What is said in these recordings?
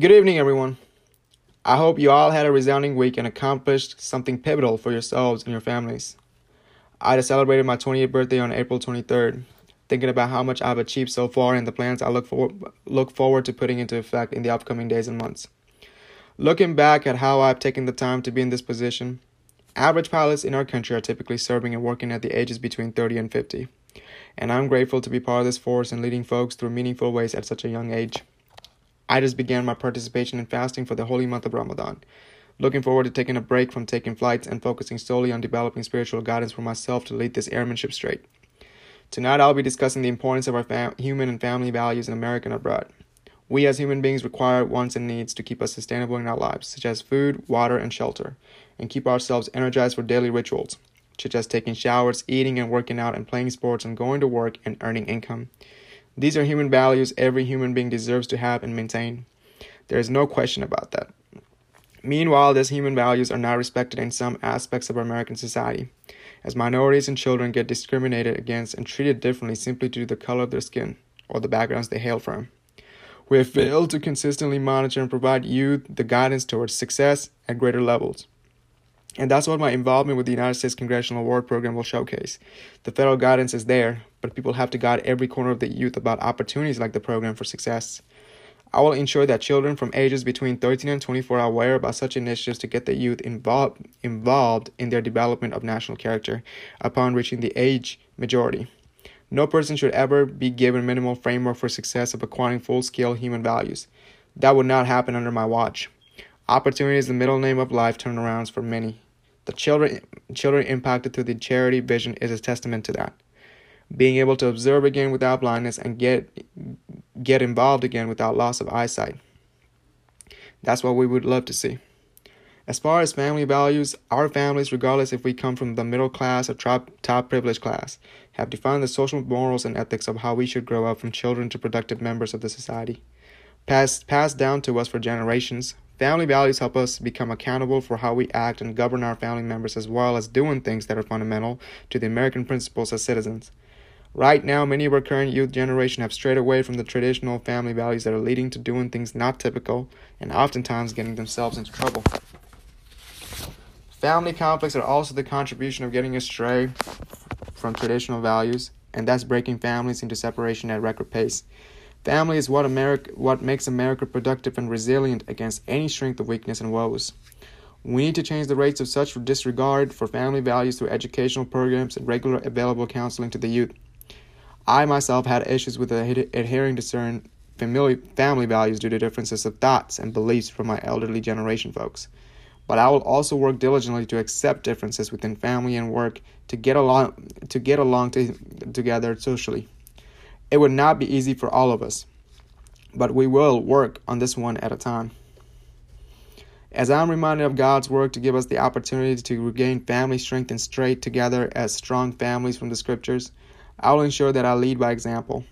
Good evening, everyone. I hope you all had a resounding week and accomplished something pivotal for yourselves and your families. I just celebrated my 28th birthday on April 23rd, thinking about how much I've achieved so far and the plans I look, for, look forward to putting into effect in the upcoming days and months. Looking back at how I've taken the time to be in this position, average pilots in our country are typically serving and working at the ages between 30 and 50, and I'm grateful to be part of this force and leading folks through meaningful ways at such a young age. I just began my participation in fasting for the holy month of Ramadan. Looking forward to taking a break from taking flights and focusing solely on developing spiritual guidance for myself to lead this airmanship straight. Tonight, I'll be discussing the importance of our fam- human and family values in America and abroad. We as human beings require wants and needs to keep us sustainable in our lives, such as food, water, and shelter, and keep ourselves energized for daily rituals, such as taking showers, eating and working out, and playing sports, and going to work and earning income. These are human values every human being deserves to have and maintain. There is no question about that. Meanwhile, these human values are not respected in some aspects of American society, as minorities and children get discriminated against and treated differently simply due to the color of their skin or the backgrounds they hail from. We have failed to consistently monitor and provide youth the guidance towards success at greater levels. And that's what my involvement with the United States Congressional Award Program will showcase. The federal guidance is there, but people have to guide every corner of the youth about opportunities like the program for success. I will ensure that children from ages between 13 and 24 are aware about such initiatives to get the youth involved, involved in their development of national character upon reaching the age majority. No person should ever be given minimal framework for success of acquiring full-scale human values. That would not happen under my watch. Opportunity is the middle name of life turnarounds for many. The children children impacted through the charity vision is a testament to that. Being able to observe again without blindness and get get involved again without loss of eyesight. That's what we would love to see. As far as family values, our families, regardless if we come from the middle class or top, top privileged class, have defined the social morals and ethics of how we should grow up from children to productive members of the society. Passed, passed down to us for generations, Family values help us become accountable for how we act and govern our family members as well as doing things that are fundamental to the American principles as citizens. Right now, many of our current youth generation have strayed away from the traditional family values that are leading to doing things not typical and oftentimes getting themselves into trouble. Family conflicts are also the contribution of getting astray from traditional values, and that's breaking families into separation at record pace. Family is what America what makes America productive and resilient against any strength of weakness and woes. We need to change the rates of such disregard for family values through educational programs and regular available counseling to the youth. I myself had issues with adhering to certain family values due to differences of thoughts and beliefs from my elderly generation folks. But I will also work diligently to accept differences within family and work to get along to get along to, together socially. It would not be easy for all of us, but we will work on this one at a time. As I'm reminded of God's work to give us the opportunity to regain family strength and straight together as strong families from the scriptures, I will ensure that I lead by example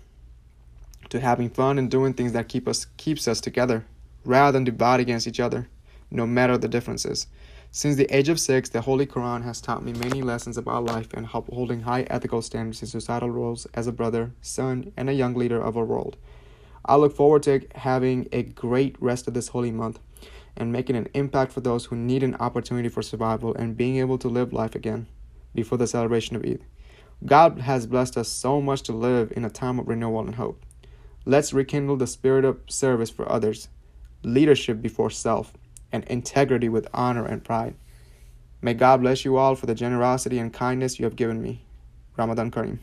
to having fun and doing things that keep us keeps us together rather than divide against each other, no matter the differences. Since the age of six, the Holy Quran has taught me many lessons about life and holding high ethical standards in societal roles as a brother, son, and a young leader of our world. I look forward to having a great rest of this holy month and making an impact for those who need an opportunity for survival and being able to live life again before the celebration of Eid. God has blessed us so much to live in a time of renewal and hope. Let's rekindle the spirit of service for others, leadership before self and integrity with honor and pride. May God bless you all for the generosity and kindness you have given me. Ramadan Kareem.